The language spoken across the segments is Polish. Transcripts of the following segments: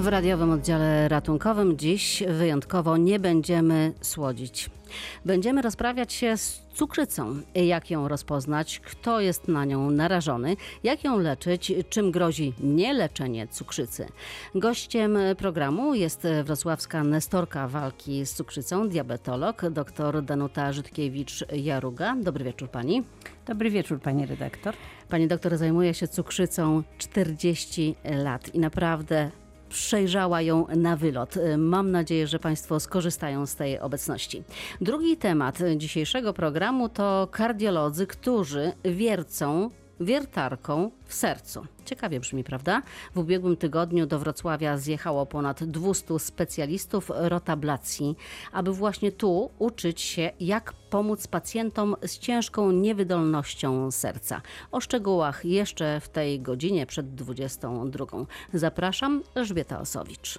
W radiowym oddziale ratunkowym dziś wyjątkowo nie będziemy słodzić. Będziemy rozprawiać się z cukrzycą. Jak ją rozpoznać, kto jest na nią narażony, jak ją leczyć, czym grozi nieleczenie cukrzycy. Gościem programu jest wrocławska nestorka walki z cukrzycą, diabetolog dr Danuta Żydkiewicz-Jaruga. Dobry wieczór pani. Dobry wieczór, pani redaktor. Pani doktor zajmuje się cukrzycą 40 lat i naprawdę przejrzała ją na wylot. Mam nadzieję, że Państwo skorzystają z tej obecności. Drugi temat dzisiejszego programu to kardiolodzy, którzy wiercą wiertarką w sercu. Ciekawie brzmi, prawda? W ubiegłym tygodniu do Wrocławia zjechało ponad 200 specjalistów rotablacji, aby właśnie tu uczyć się, jak pomóc pacjentom z ciężką niewydolnością serca. O szczegółach jeszcze w tej godzinie przed 22. Zapraszam, Elżbieta Osowicz.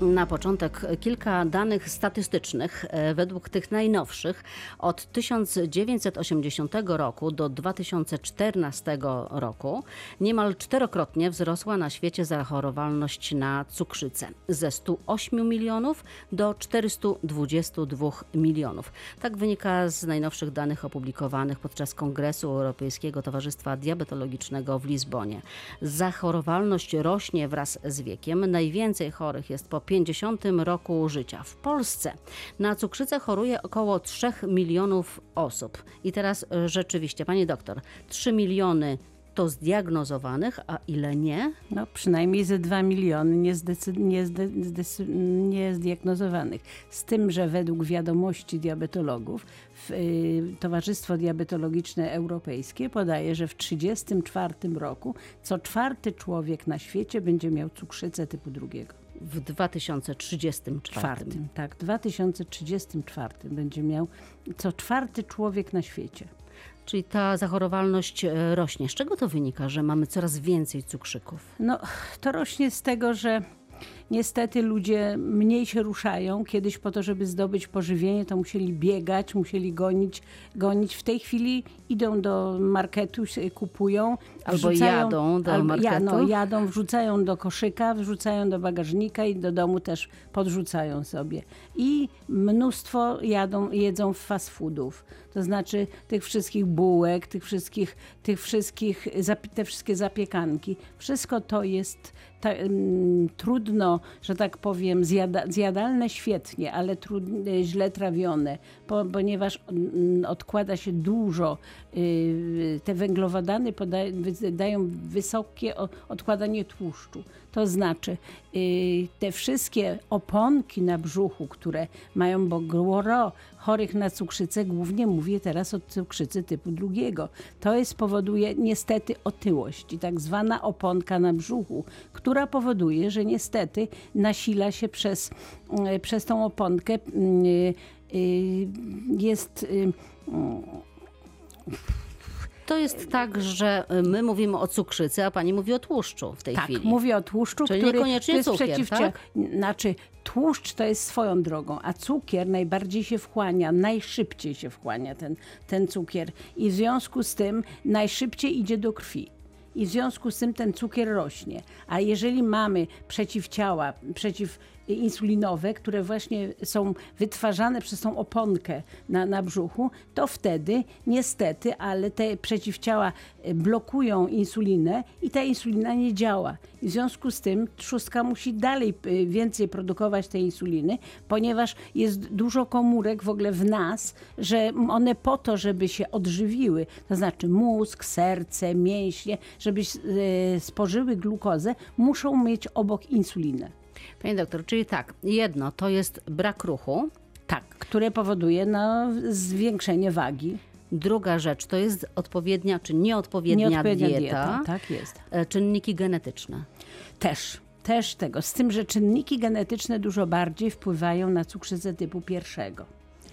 Na początek kilka danych statystycznych. E, według tych najnowszych od 1980 roku do 2014 roku niemal czterokrotnie wzrosła na świecie zachorowalność na cukrzycę ze 108 milionów do 422 milionów. Tak wynika z najnowszych danych opublikowanych podczas Kongresu Europejskiego Towarzystwa Diabetologicznego w Lizbonie. Zachorowalność rośnie wraz z wiekiem. Najwięcej chorych jest po 50 roku życia. W Polsce na cukrzycę choruje około 3 milionów osób. I teraz e, rzeczywiście, pani doktor, 3 miliony to zdiagnozowanych, a ile nie? No przynajmniej ze 2 miliony niezdiagnozowanych. Z tym, że według wiadomości diabetologów y, Towarzystwo Diabetologiczne Europejskie podaje, że w 1934 roku co czwarty człowiek na świecie będzie miał cukrzycę typu drugiego w 2034. Czwartym, tak, w 2034 będzie miał co czwarty człowiek na świecie. Czyli ta zachorowalność e, rośnie. Z czego to wynika, że mamy coraz więcej cukrzyków? No, to rośnie z tego, że Niestety ludzie mniej się ruszają. Kiedyś po to, żeby zdobyć pożywienie, to musieli biegać, musieli gonić. gonić. W tej chwili idą do marketu, kupują. Albo jadą do albo, marketu. Ja, no, jadą, wrzucają do koszyka, wrzucają do bagażnika i do domu też podrzucają sobie. I mnóstwo jadą, jedzą fast foodów. To znaczy tych wszystkich bułek, tych wszystkich, tych wszystkich, te wszystkie zapiekanki. Wszystko to jest ta, um, trudno, że tak powiem, zjada, zjadalne świetnie, ale trudne, źle trawione, ponieważ um, odkłada się dużo. Y, te węglowodany dają wysokie odkładanie tłuszczu. To znaczy, y, te wszystkie oponki na brzuchu, które mają, bo gro chorych na cukrzycę, głównie mówię teraz o cukrzycy typu drugiego, to jest powoduje niestety otyłość i tak zwana oponka na brzuchu, która powoduje, że niestety nasila się przez, y, przez tą oponkę y, jest to jest tak, że y, my mówimy o cukrzycy, a pani mówi o tłuszczu w tej tak, chwili. Tak, mówię o tłuszczu, Czyli który niekoniecznie jest cukier, przeciwcia... tak? Znaczy, tłuszcz to jest swoją drogą, a cukier najbardziej się wchłania, najszybciej się wchłania ten, ten cukier. I w związku z tym najszybciej idzie do krwi i w związku z tym ten cukier rośnie. A jeżeli mamy przeciwciała, przeciw insulinowe, które właśnie są wytwarzane przez tą oponkę na, na brzuchu, to wtedy niestety, ale te przeciwciała e, blokują insulinę i ta insulina nie działa. W związku z tym trzustka musi dalej e, więcej produkować tej insuliny, ponieważ jest dużo komórek w ogóle w nas, że one po to, żeby się odżywiły, to znaczy mózg, serce, mięśnie, żeby e, spożyły glukozę, muszą mieć obok insulinę. Pani doktor, czyli tak, jedno to jest brak ruchu. Tak, które powoduje no, zwiększenie wagi. Druga rzecz to jest odpowiednia czy nieodpowiednia, nieodpowiednia dieta. dieta. Tak jest. E, czynniki genetyczne. Też. Też tego. Z tym, że czynniki genetyczne dużo bardziej wpływają na cukrzycę typu pierwszego.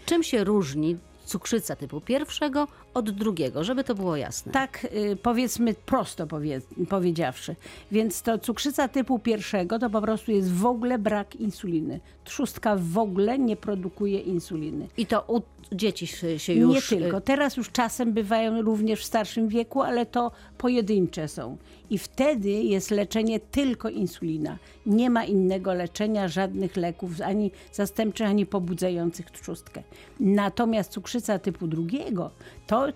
Czym się różni cukrzyca typu pierwszego od drugiego, żeby to było jasne. Tak y, powiedzmy prosto powie, powiedziawszy. Więc to cukrzyca typu pierwszego to po prostu jest w ogóle brak insuliny. Trzustka w ogóle nie produkuje insuliny. I to u dzieci się już... Nie y, tylko. Teraz już czasem bywają również w starszym wieku, ale to pojedyncze są. I wtedy jest leczenie tylko insulina. Nie ma innego leczenia, żadnych leków, ani zastępczych, ani pobudzających trzustkę. Natomiast cukrzyca typu drugiego, to y,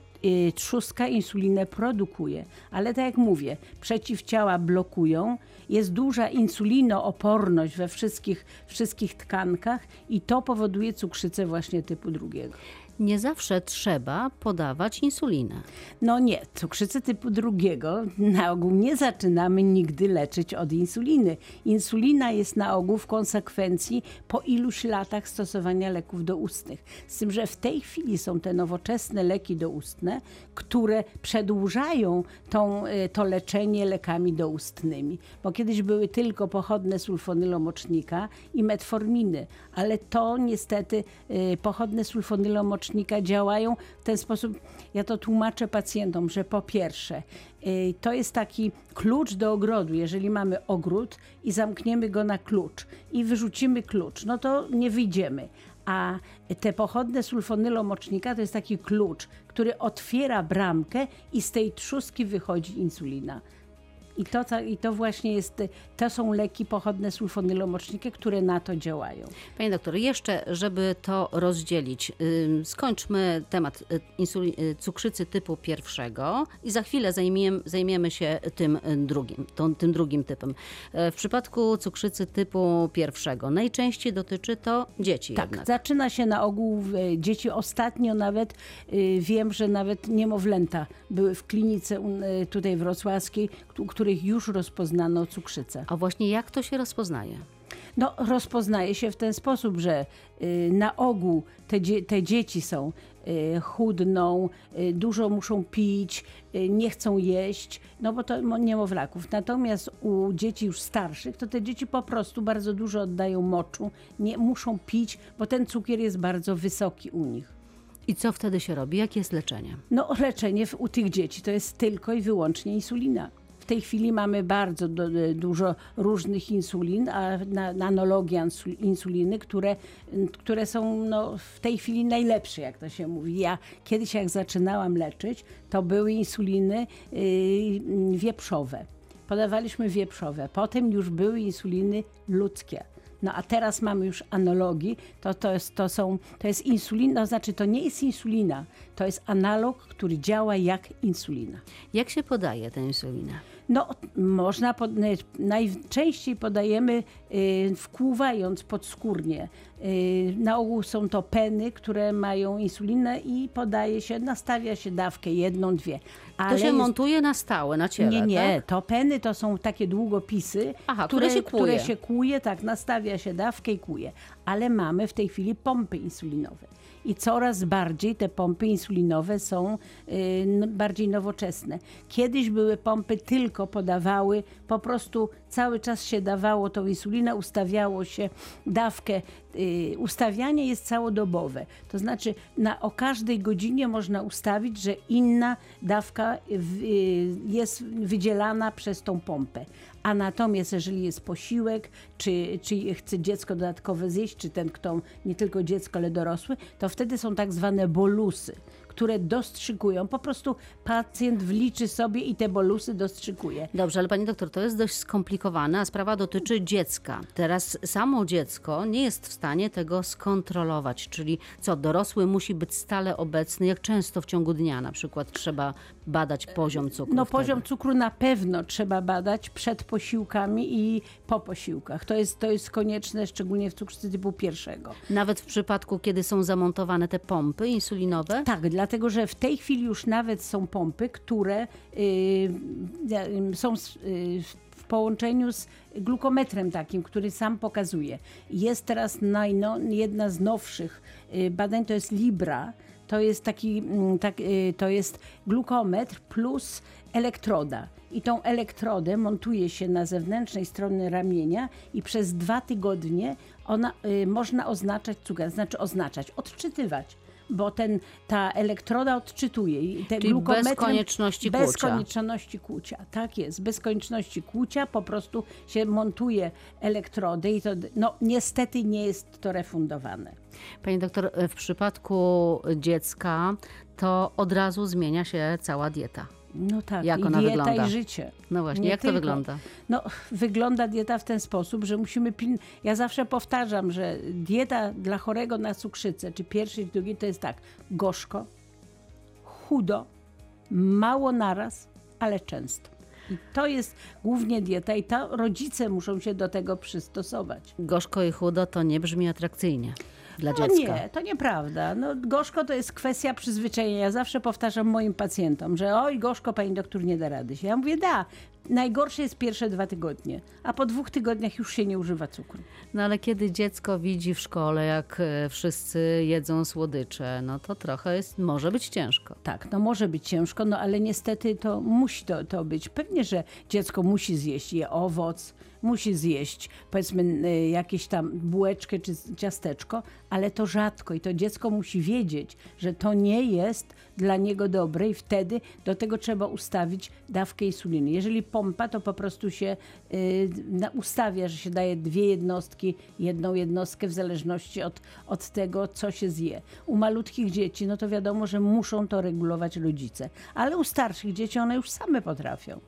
trzustka insulinę produkuje. Ale tak jak mówię, przeciwciała blokują, jest duża insulinooporność we wszystkich, wszystkich tkankach i to powoduje cukrzycę właśnie typu drugiego. Nie zawsze trzeba podawać insulinę. No nie, cukrzycę typu drugiego na ogół nie zaczynamy nigdy leczyć od insuliny. Insulina jest na ogół w konsekwencji po iluś latach stosowania leków doustnych. Z tym, że w tej chwili są te nowoczesne leki doustne, które przedłużają tą, y, to leczenie lekami doustnymi. Bo kiedyś były tylko pochodne sulfonylomocznika i metforminy, ale to niestety y, pochodne sulfonylomocznika działają w ten sposób. Ja to tłumaczę pacjentom, że po pierwsze, y, to jest taki klucz do ogrodu. Jeżeli mamy ogród i zamkniemy go na klucz i wyrzucimy klucz, no to nie wyjdziemy. A te pochodne sulfonylomocznika to jest taki klucz, który otwiera bramkę i z tej trzustki wychodzi insulina. I to, ta- I to właśnie jest, to są leki pochodne sulfonylomocznika, które na to działają. Panie doktor, jeszcze, żeby to rozdzielić, skończmy temat y, insuli- y, cukrzycy typu pierwszego i za chwilę zajmiemy, zajmiemy się tym y, drugim, tą, tym drugim typem. E, W przypadku cukrzycy typu pierwszego najczęściej dotyczy to dzieci Tak, jednak. zaczyna się na ogół e, dzieci. Ostatnio nawet wiem, że nawet niemowlęta były w klinice tutaj wrocławskiej, u których już rozpoznano cukrzycę. A właśnie jak to się rozpoznaje? No, rozpoznaje się w ten sposób, że y, na ogół te, dzie- te dzieci są y, chudną, y, dużo muszą pić, nie chcą jeść, no bo to mo- niemowlaków. Natomiast u dzieci już starszych, to te dzieci po prostu bardzo dużo oddają moczu, nie muszą pić, bo ten cukier jest bardzo wysoki u nich. I co wtedy się robi? Jakie jest leczenie? No, leczenie w, u tych dzieci to jest tylko i wyłącznie insulina. Tej chwili mamy bardzo do, dużo różnych insulin, a na, na analogii insuliny, które, które są no, w tej chwili najlepsze, jak to się mówi. Ja kiedyś, jak zaczynałam leczyć, to były insuliny yy, wieprzowe. Podawaliśmy wieprzowe, potem już były insuliny ludzkie. No a teraz mamy już analogii, to, to, jest, to, są, to jest insulina, to znaczy to nie jest insulina, to jest analog, który działa jak insulina. Jak się podaje tę insulinę? No, można, pod, najczęściej podajemy y, wkłuwając podskórnie. Y, na ogół są to peny, które mają insulinę i podaje się, nastawia się dawkę jedną, dwie. To się montuje na stałe, na ciele, nie, nie, tak? to peny to są takie długopisy, Aha, które się kłuje. które się kłuje, tak, nastawia się dawkę i kłuje. Ale mamy w tej chwili pompy insulinowe. I coraz bardziej te pompy insulinowe są y, bardziej nowoczesne. Kiedyś były pompy tylko podawały, po prostu cały czas się dawało tą insulinę, ustawiało się dawkę. Y, ustawianie jest całodobowe. To znaczy na, o każdej godzinie można ustawić, że inna dawka y, jest wydzielana przez tą pompę. A natomiast jeżeli jest posiłek, czy, czy chce dziecko dodatkowe zjeść, czy ten, kto nie tylko dziecko, ale dorosły, to wtedy są tak zwane bolusy, które dostrzykują. Po prostu pacjent wliczy sobie i te bolusy dostrzykuje. Dobrze, ale pani doktor, to jest dość skomplikowane, a sprawa dotyczy dziecka. Teraz samo dziecko nie jest w stanie tego skontrolować, czyli co, dorosły musi być stale obecny, jak często w ciągu dnia na przykład trzeba badać poziom cukru. No wtedy? poziom cukru na pewno trzeba badać przed posiłkami i po posiłkach. To jest, to jest konieczne, szczególnie w cukrzycy typu pierwszego. Nawet w przypadku, kiedy są zamontowane te pompy insulinowe? Tak, dlatego że w tej chwili już nawet są pompy, które y, y, są y, w połączeniu z glukometrem takim, który sam pokazuje. Jest teraz najno, jedna z nowszych y, badań, to jest Libra. To jest taki, mm, tak, y, to jest glukometr plus elektroda. I tą elektrodę montuje się na zewnętrznej stronie ramienia i przez dwa tygodnie ona, y, można oznaczać cukier, znaczy oznaczać, odczytywać bo ten, ta elektroda odczytuje. I te Czyli bez konieczności Bez kłucia. konieczności kłucia, tak jest. Bez konieczności kłucia po prostu się montuje elektrody i to no, niestety nie jest to refundowane. Pani doktor, w przypadku dziecka to od razu zmienia się cała dieta. No tak, Jak ona dieta wygląda? i życie. No właśnie, Nie jak to tylko. wygląda? No, wygląda dieta w ten sposób, że musimy piln... Ja zawsze powtarzam, że dieta dla chorego na cukrzycę, czy pierwszej, czy drugiej, to jest tak, gorzko, chudo, mało naraz, ale często. I to jest głównie dieta i to rodzice muszą się do tego przystosować. Gorzko i chudo to nie brzmi atrakcyjnie dla No dziecka. nie, to nieprawda. No, gorzko to jest kwestia przyzwyczajenia. Ja zawsze powtarzam moim pacjentom, że oj, gorzko pani doktor nie da rady się. Ja mówię, da. Najgorsze jest pierwsze dwa tygodnie, a po dwóch tygodniach już się nie używa cukru. No ale kiedy dziecko widzi w szkole, jak e, wszyscy jedzą słodycze, no to trochę jest, może być ciężko. Tak, no może być ciężko, no ale niestety to musi to, to być. Pewnie, że dziecko musi zjeść je owoc, musi zjeść powiedzmy y, jakieś tam bułeczkę czy ciasteczko, ale to rzadko i to dziecko musi wiedzieć, że to nie jest dla niego dobre i wtedy do tego trzeba ustawić dawkę insuliny. Jeżeli pompa, to po prostu się y, ustawia, że się daje dwie jednostki, jedną jednostkę w zależności od, od tego, co się zje. U malutkich dzieci, no to wiadomo, że muszą to regulować rodzice, ale u starszych dzieci one już same potrafią.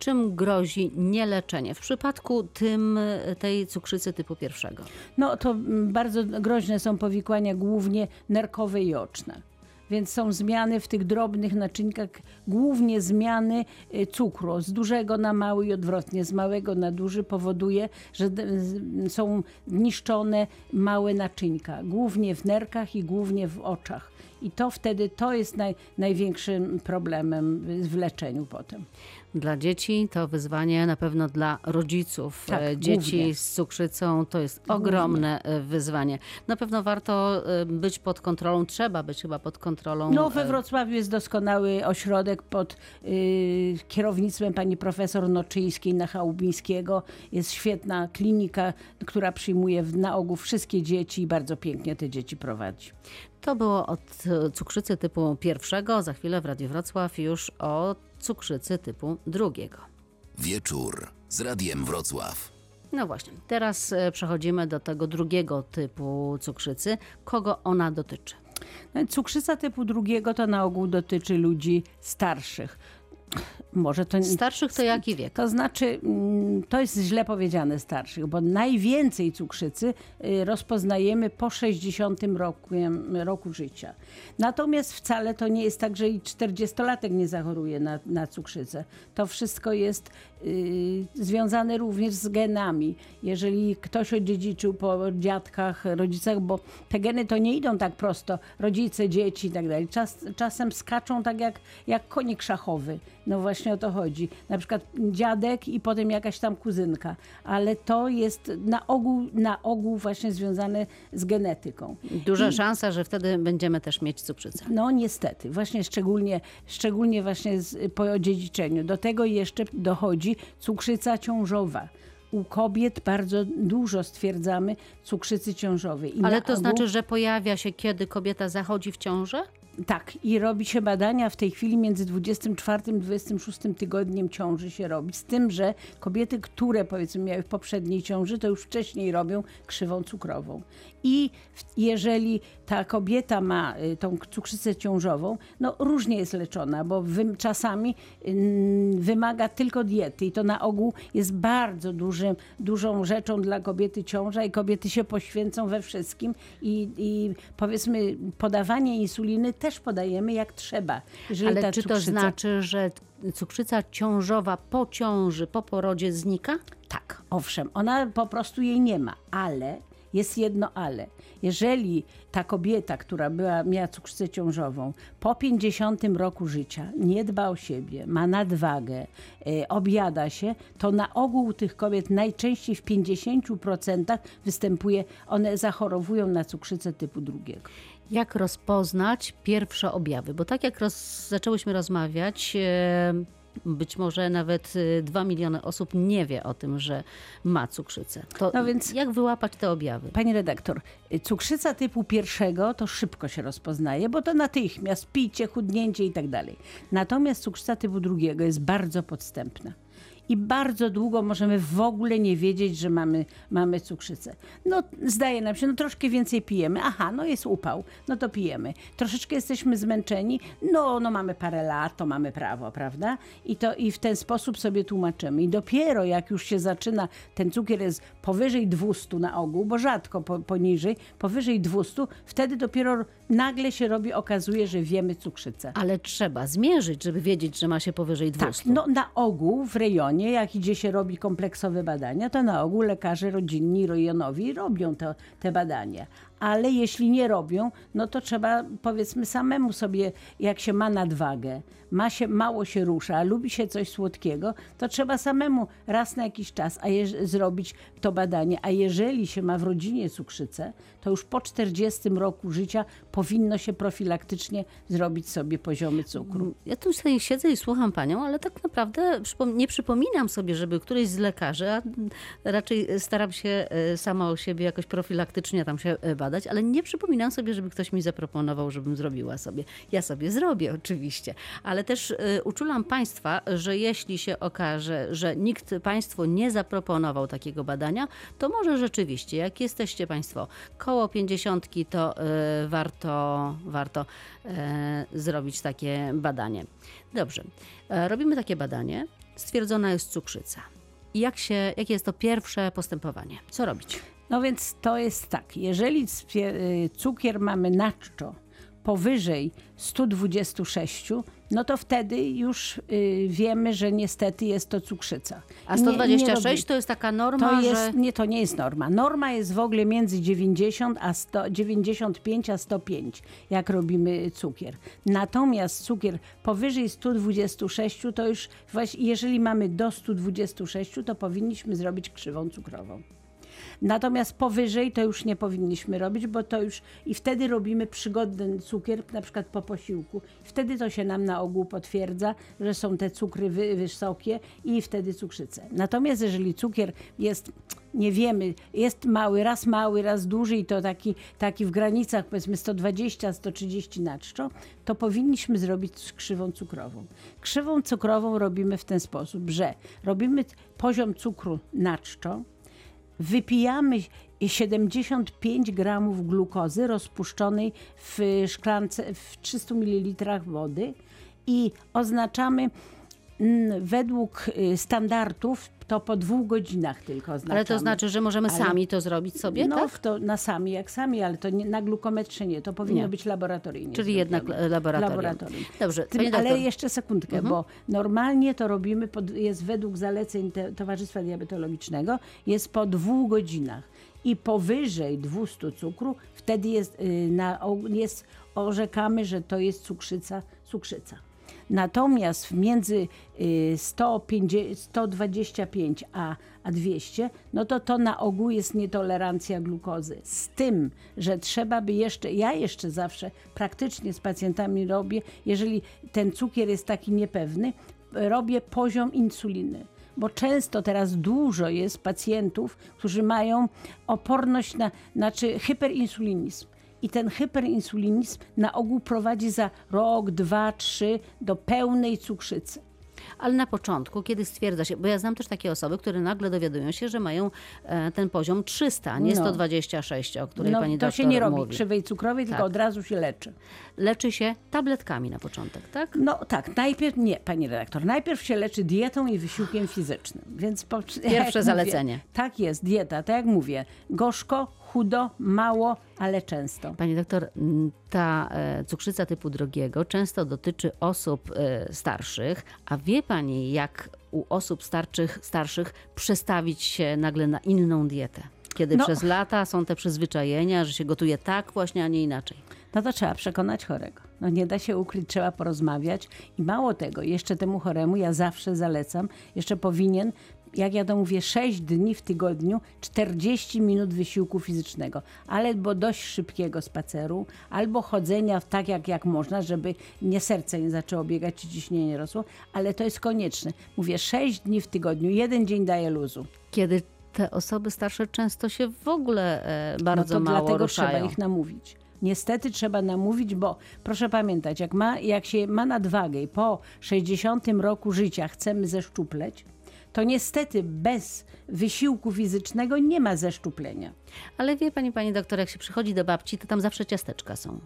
Czym grozi nieleczenie w przypadku tym, tej cukrzycy typu pierwszego? No to mm, bardzo groźne są powikłania głównie nerkowe i oczne. Więc są zmiany w tych drobnych naczynkach, głównie zmiany y, cukru z dużego na mały i odwrotnie, z małego na duży powoduje, że są niszczone małe naczynka, głównie w nerkach i głównie w oczach. I to wtedy to jest naj, największym problemem w- leczeniu potem. Dla dzieci to wyzwanie, na pewno dla rodziców Tak, e, dzieci głównie. z cukrzycą to jest ogromne e, wyzwanie. Na pewno warto e, być pod kontrolą, trzeba być chyba pod kontrolą. No, we e, Wrocławiu jest doskonały ośrodek pod y, kierownictwem pani profesor Noczyńskiej na Chałubińskiego. Jest świetna klinika, która przyjmuje na ogół wszystkie dzieci i bardzo pięknie te dzieci prowadzi. To było od cukrzycy typu pierwszego. Za chwilę w Radiu Wrocław już o cukrzycy typu drugiego. Wieczór z Radiem Wrocław. No właśnie, teraz e, przechodzimy do tego drugiego typu cukrzycy. Kogo ona dotyczy? No, cukrzyca typu drugiego to na ogół dotyczy ludzi starszych. Może to Starszych to jaki wiek? To znaczy, mm, to jest źle powiedziane starszych, bo najwięcej cukrzycy y, rozpoznajemy po 60 roku, roku życia. Natomiast wcale to nie jest tak, że i 40-latek nie zachoruje na, na cukrzycę. To wszystko jest związane również z genami. Jeżeli ktoś odziedziczył po dziadkach, rodzicach, bo te geny to nie idą tak prosto, rodzice, dzieci i tak dalej. Czas, czasem skaczą tak jak, jak konik szachowy. No właśnie o to chodzi. Na przykład dziadek i potem jakaś tam kuzynka. Ale to jest na ogół, na ogół właśnie związane z genetyką. Duża szansa, że wtedy będziemy też mieć cukrzycę. No niestety, właśnie szczególnie, szczególnie właśnie z, po odziedziczeniu. Do tego jeszcze dochodzi cukrzyca ciążowa. U kobiet bardzo dużo stwierdzamy cukrzycy ciążowej. I Ale to ogół- znaczy, że pojawia się, kiedy kobieta zachodzi w ciążę? Tak, i robi się badania w tej chwili między 24 a 26 tygodniem ciąży się robi. Z tym, że kobiety, które powiedzmy miały w poprzedniej ciąży, to już wcześniej robią krzywą cukrową. I jeżeli ta kobieta ma y, tą cukrzycę ciążową, no różnie jest leczona, bo czasami ym, wymaga tylko diety i to na ogół jest bardzo dużym, dużą rzeczą dla kobiety ciąża i kobiety się poświęcą we wszystkim i, i powiedzmy podawanie insuliny też podajemy jak trzeba. Jeżeli Ale czy to cukrzyca- znaczy, że cukrzyca ciążowa po ciąży, po porodzie znika? Tak, owszem, ona po prostu jej nie ma, ale jest jedno ale. Jeżeli ta kobieta, która była, miała cukrzycę ciążową, po 50 roku życia nie dba o siebie, ma nadwagę, y, objada się, to na ogół tych kobiet najczęściej w 50% występuje, one zachorowują na cukrzycę typu drugiego. Jak rozpoznać pierwsze objawy? Bo tak jak roz, zaczęłyśmy rozmawiać, e, być może nawet 2 miliony osób nie wie o tym, że ma cukrzycę. To No więc- jak wyłapać te objawy? Pani redaktor, y, cukrzyca typu pierwszego to szybko się rozpoznaje, bo to natychmiast picie, chudnięcie i tak dalej. Natomiast cukrzyca typu drugiego jest bardzo podstępna. I bardzo długo możemy w ogóle nie wiedzieć, że mamy, mamy cukrzycę. No zdaje nam się, no troszkę więcej pijemy. Aha, no jest upał, no to pijemy. Troszeczkę jesteśmy zmęczeni, no, no mamy parę lat, to mamy prawo, prawda? I, to, I w ten sposób sobie tłumaczymy. I dopiero jak już się zaczyna, ten cukier jest powyżej 200 na ogół, bo rzadko po, poniżej, powyżej 200, wtedy dopiero nagle się robi, okazuje, że wiemy cukrzycę. Ale trzeba zmierzyć, żeby wiedzieć, że ma się powyżej 200. Tak, no na ogół w rejonie, jak idzie się robi kompleksowe badania, to na ogół lekarze rodzinni, rejonowi robią to, te badania. Ale jeśli nie robią, no to trzeba powiedzmy samemu sobie, jak się ma nadwagę, ma się, mało się rusza, lubi się coś słodkiego, to trzeba samemu raz na jakiś czas a jeż- zrobić to badanie. A jeżeli się ma w rodzinie cukrzycę, to już po 40 roku życia powinno się profilaktycznie zrobić sobie poziomy cukru. Ja tu sobie siedzę i słucham panią, ale tak naprawdę nie przypominam sobie, żeby któryś z lekarzy, a raczej staram się e, sama o siebie jakoś profilaktycznie tam się e, badać, ale nie przypominam sobie, żeby ktoś mi zaproponował, żebym zrobiła sobie. Ja sobie zrobię oczywiście, ale też e, uczulam państwa, że jeśli się okaże, że nikt państwu nie zaproponował takiego badania, to może rzeczywiście, jak jesteście państwo koło pięćdziesiątki, to e, warto, warto e, zrobić takie badanie. Dobrze, e, robimy takie badanie, stwierdzona jest cukrzyca. Jak się, jakie jest to pierwsze postępowanie? Co robić? No więc to jest tak, jeżeli y, cukier mamy na czczo powyżej 126, no to wtedy już y, wiemy, że niestety jest to cukrzyca. A Nie- nie 126 robi- to jest taka norma, to jest, że... nie, to nie jest norma. Norma jest w ogóle między 90 a 100, 95 a 105, jak robimy cukier. Natomiast cukier powyżej 126 to już właśnie, jeżeli mamy do 126, to powinniśmy zrobić krzywą cukrową. Natomiast powyżej to już nie powinniśmy robić, bo to już i wtedy robimy przygodny cukier, na przykład po posiłku. Wtedy to się nam na ogół potwierdza, że są te cukry wy, wysokie i wtedy cukrzycę. Natomiast jeżeli cukier jest, nie wiemy, jest mały, raz mały, raz duży i to taki, taki w granicach powiedzmy 120-130 na czczo, to powinniśmy zrobić krzywą cukrową. Krzywą cukrową robimy w ten sposób, że robimy poziom cukru na czczo, wypijamy 75 gramów glukozy rozpuszczonej w szklance, w 300 ml wody i oznaczamy mm, według y, standardów to po dwóch godzinach tylko oznaczamy. Ale to znaczy, że możemy Ale- sami to zrobić sobie, no, tak? to na sami, jak sami, ale to nie, na glukometrze nie, to powinno Nie. być laboratoryjnie. Czyli jednak zrobione. laboratorium. laboratorium. Dobrze, Tym, ale doktor. jeszcze sekundkę, Mhm. bo normalnie to robimy, pod, jest według zaleceń te, Towarzystwa Diabetologicznego, jest po dwóch godzinach. I powyżej 200 cukru, wtedy jest, y, na, jest, orzekamy, że to jest cukrzyca, cukrzyca. Natomiast między y, 150, 125 a, a 200, no to to na ogół jest nietolerancja glukozy. Z tym, że trzeba by jeszcze, ja jeszcze zawsze praktycznie z pacjentami robię, jeżeli ten cukier jest taki niepewny, robię poziom insuliny. Bo często teraz dużo jest pacjentów, którzy mają oporność na, znaczy hyperinsulinizm. I ten hyperinsulinizm na ogół prowadzi za rok, dwa, trzy do pełnej cukrzycy. Ale na początku, kiedy stwierdza się, bo ja znam też takie osoby, które nagle dowiadują się, że mają e, ten poziom 300, nie No. 126, o której No, pani to się nie robi mówi. krzywej cukrowej, tylko Tak. od razu się leczy. Leczy się tabletkami na początek, tak? No tak, najpierw nie, pani redaktor, najpierw się leczy dietą i wysiłkiem fizycznym. Więc po, mówię, zalecenie. tak jest, dieta, tak jak mówię, gorzko, chudo, mało, ale często. Pani doktor, ta e, cukrzyca typu drugiego często dotyczy osób e, starszych, a wie pani, jak u osób starszych, starszych przestawić się nagle na inną dietę? Kiedy No. przez lata są te przyzwyczajenia, że się gotuje tak właśnie, a nie inaczej. No to trzeba przekonać chorego. No nie da się ukryć, trzeba porozmawiać i mało tego, jeszcze temu choremu ja zawsze zalecam, jeszcze powinien jak ja to mówię, 6 dni w tygodniu, 40 minut wysiłku fizycznego, albo dość szybkiego spaceru, albo chodzenia tak jak, jak można, żeby nie serce nie zaczęło biegać czy ciśnienie nie rosło, ale to jest konieczne. Mówię 6 dni w tygodniu, jeden dzień daje luzu. Kiedy te osoby starsze często się w ogóle e, bardzo no to mało dlatego ruszają. trzeba ich namówić. Niestety trzeba namówić, bo proszę pamiętać, jak, ma, jak się ma nadwagę i po 60 roku życia chcemy zeszczupleć, to niestety bez wysiłku fizycznego nie ma zeszczuplenia. Ale wie pani, pani doktor, jak się przychodzi do babci, to tam zawsze ciasteczka są.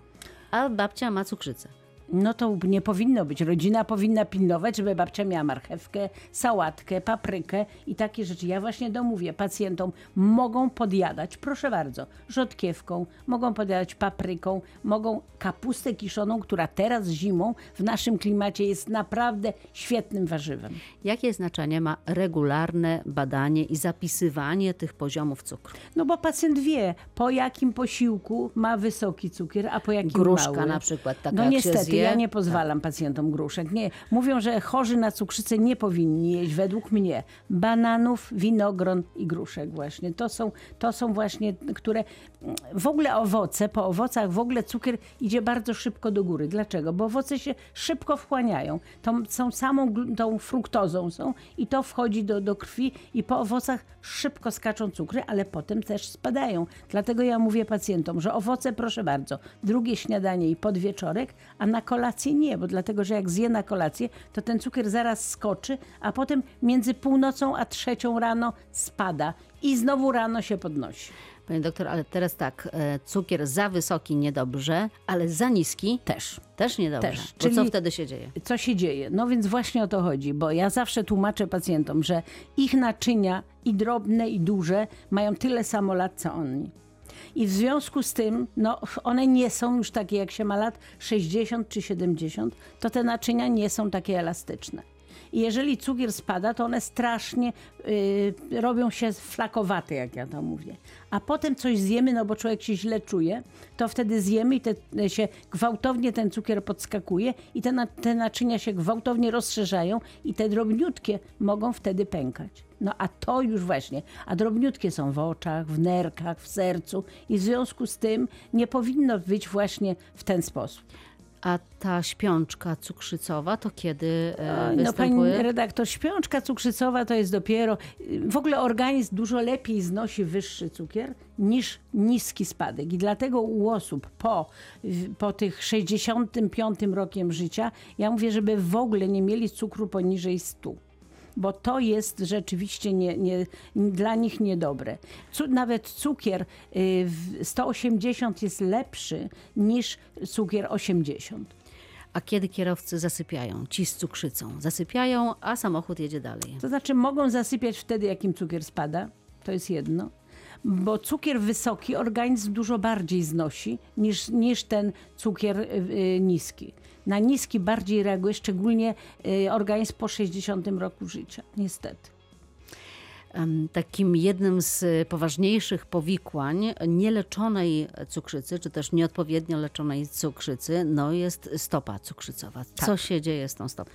A babcia ma cukrzycę. No to nie powinno być. Rodzina powinna pilnować, żeby babcia miała marchewkę, sałatkę, paprykę i takie rzeczy. Ja właśnie domówię pacjentom, mogą podjadać, proszę bardzo, rzodkiewką, mogą podjadać papryką, mogą kapustę kiszoną, która teraz zimą w naszym klimacie jest naprawdę świetnym warzywem. Jakie znaczenie ma regularne badanie i zapisywanie tych poziomów cukru? No bo pacjent wie, po jakim posiłku ma wysoki cukier, a po jakim Gruszka mały. na przykład, taka No niestety, ja nie pozwalam pacjentom gruszek. Nie. Mówią, że chorzy na cukrzycę nie powinni jeść, według mnie, bananów, winogron i gruszek właśnie. To są, to są właśnie, które w ogóle owoce, po owocach w ogóle cukier idzie bardzo szybko do góry. Dlaczego? Bo owoce się szybko wchłaniają. Tą, są samą tą fruktozą są i to wchodzi do, do krwi i po owocach szybko skaczą cukry, ale potem też spadają. Dlatego ja mówię pacjentom, że owoce proszę bardzo, drugie śniadanie i podwieczorek, a na kolację nie, bo dlatego, że jak zje na kolację, to ten cukier zaraz skoczy, a potem między północą a trzecią rano spada i znowu rano się podnosi. Pani doktor, ale teraz tak, e, cukier za wysoki niedobrze, ale za niski Też. też niedobrze. Też, Bo co czyli- wtedy się dzieje? co się dzieje? No więc właśnie o to chodzi, bo ja zawsze tłumaczę pacjentom, że ich naczynia i drobne i duże mają tyle samo lat co oni. I w związku z tym, no one nie są już takie jak się ma lat 60 czy 70, to te naczynia nie są takie elastyczne. I jeżeli cukier spada, to one strasznie y, robią się flakowate, jak ja to mówię. A potem coś zjemy, no bo człowiek się źle czuje, to wtedy zjemy i te, się gwałtownie ten cukier podskakuje i te, te naczynia się gwałtownie rozszerzają i te drobniutkie mogą wtedy pękać. No a to już właśnie, a drobniutkie są w oczach, w nerkach, w sercu i w związku z tym nie powinno być właśnie w ten sposób. A ta śpiączka cukrzycowa to kiedy e, Oj, No pani występuje? redaktor, śpiączka cukrzycowa to jest dopiero, w ogóle organizm dużo lepiej znosi wyższy cukier niż niski spadek i dlatego u osób po, po tych 65 rokiem życia, ja mówię, żeby w ogóle nie mieli cukru poniżej 100 bo to jest rzeczywiście nie, nie, dla nich niedobre. Cu, nawet cukier y, w 180 jest lepszy niż cukier 80. A kiedy kierowcy zasypiają? Ci z cukrzycą zasypiają, a samochód jedzie dalej. To znaczy mogą zasypiać wtedy, jak im cukier spada, to jest jedno. Bo cukier wysoki organizm dużo bardziej znosi niż, niż ten cukier y, y, niski. Na niski bardziej reaguje, szczególnie y, organizm po 60 roku życia, niestety. Takim jednym z poważniejszych powikłań nieleczonej cukrzycy, czy też nieodpowiednio leczonej cukrzycy, no jest stopa cukrzycowa. Co się dzieje z tą stopą?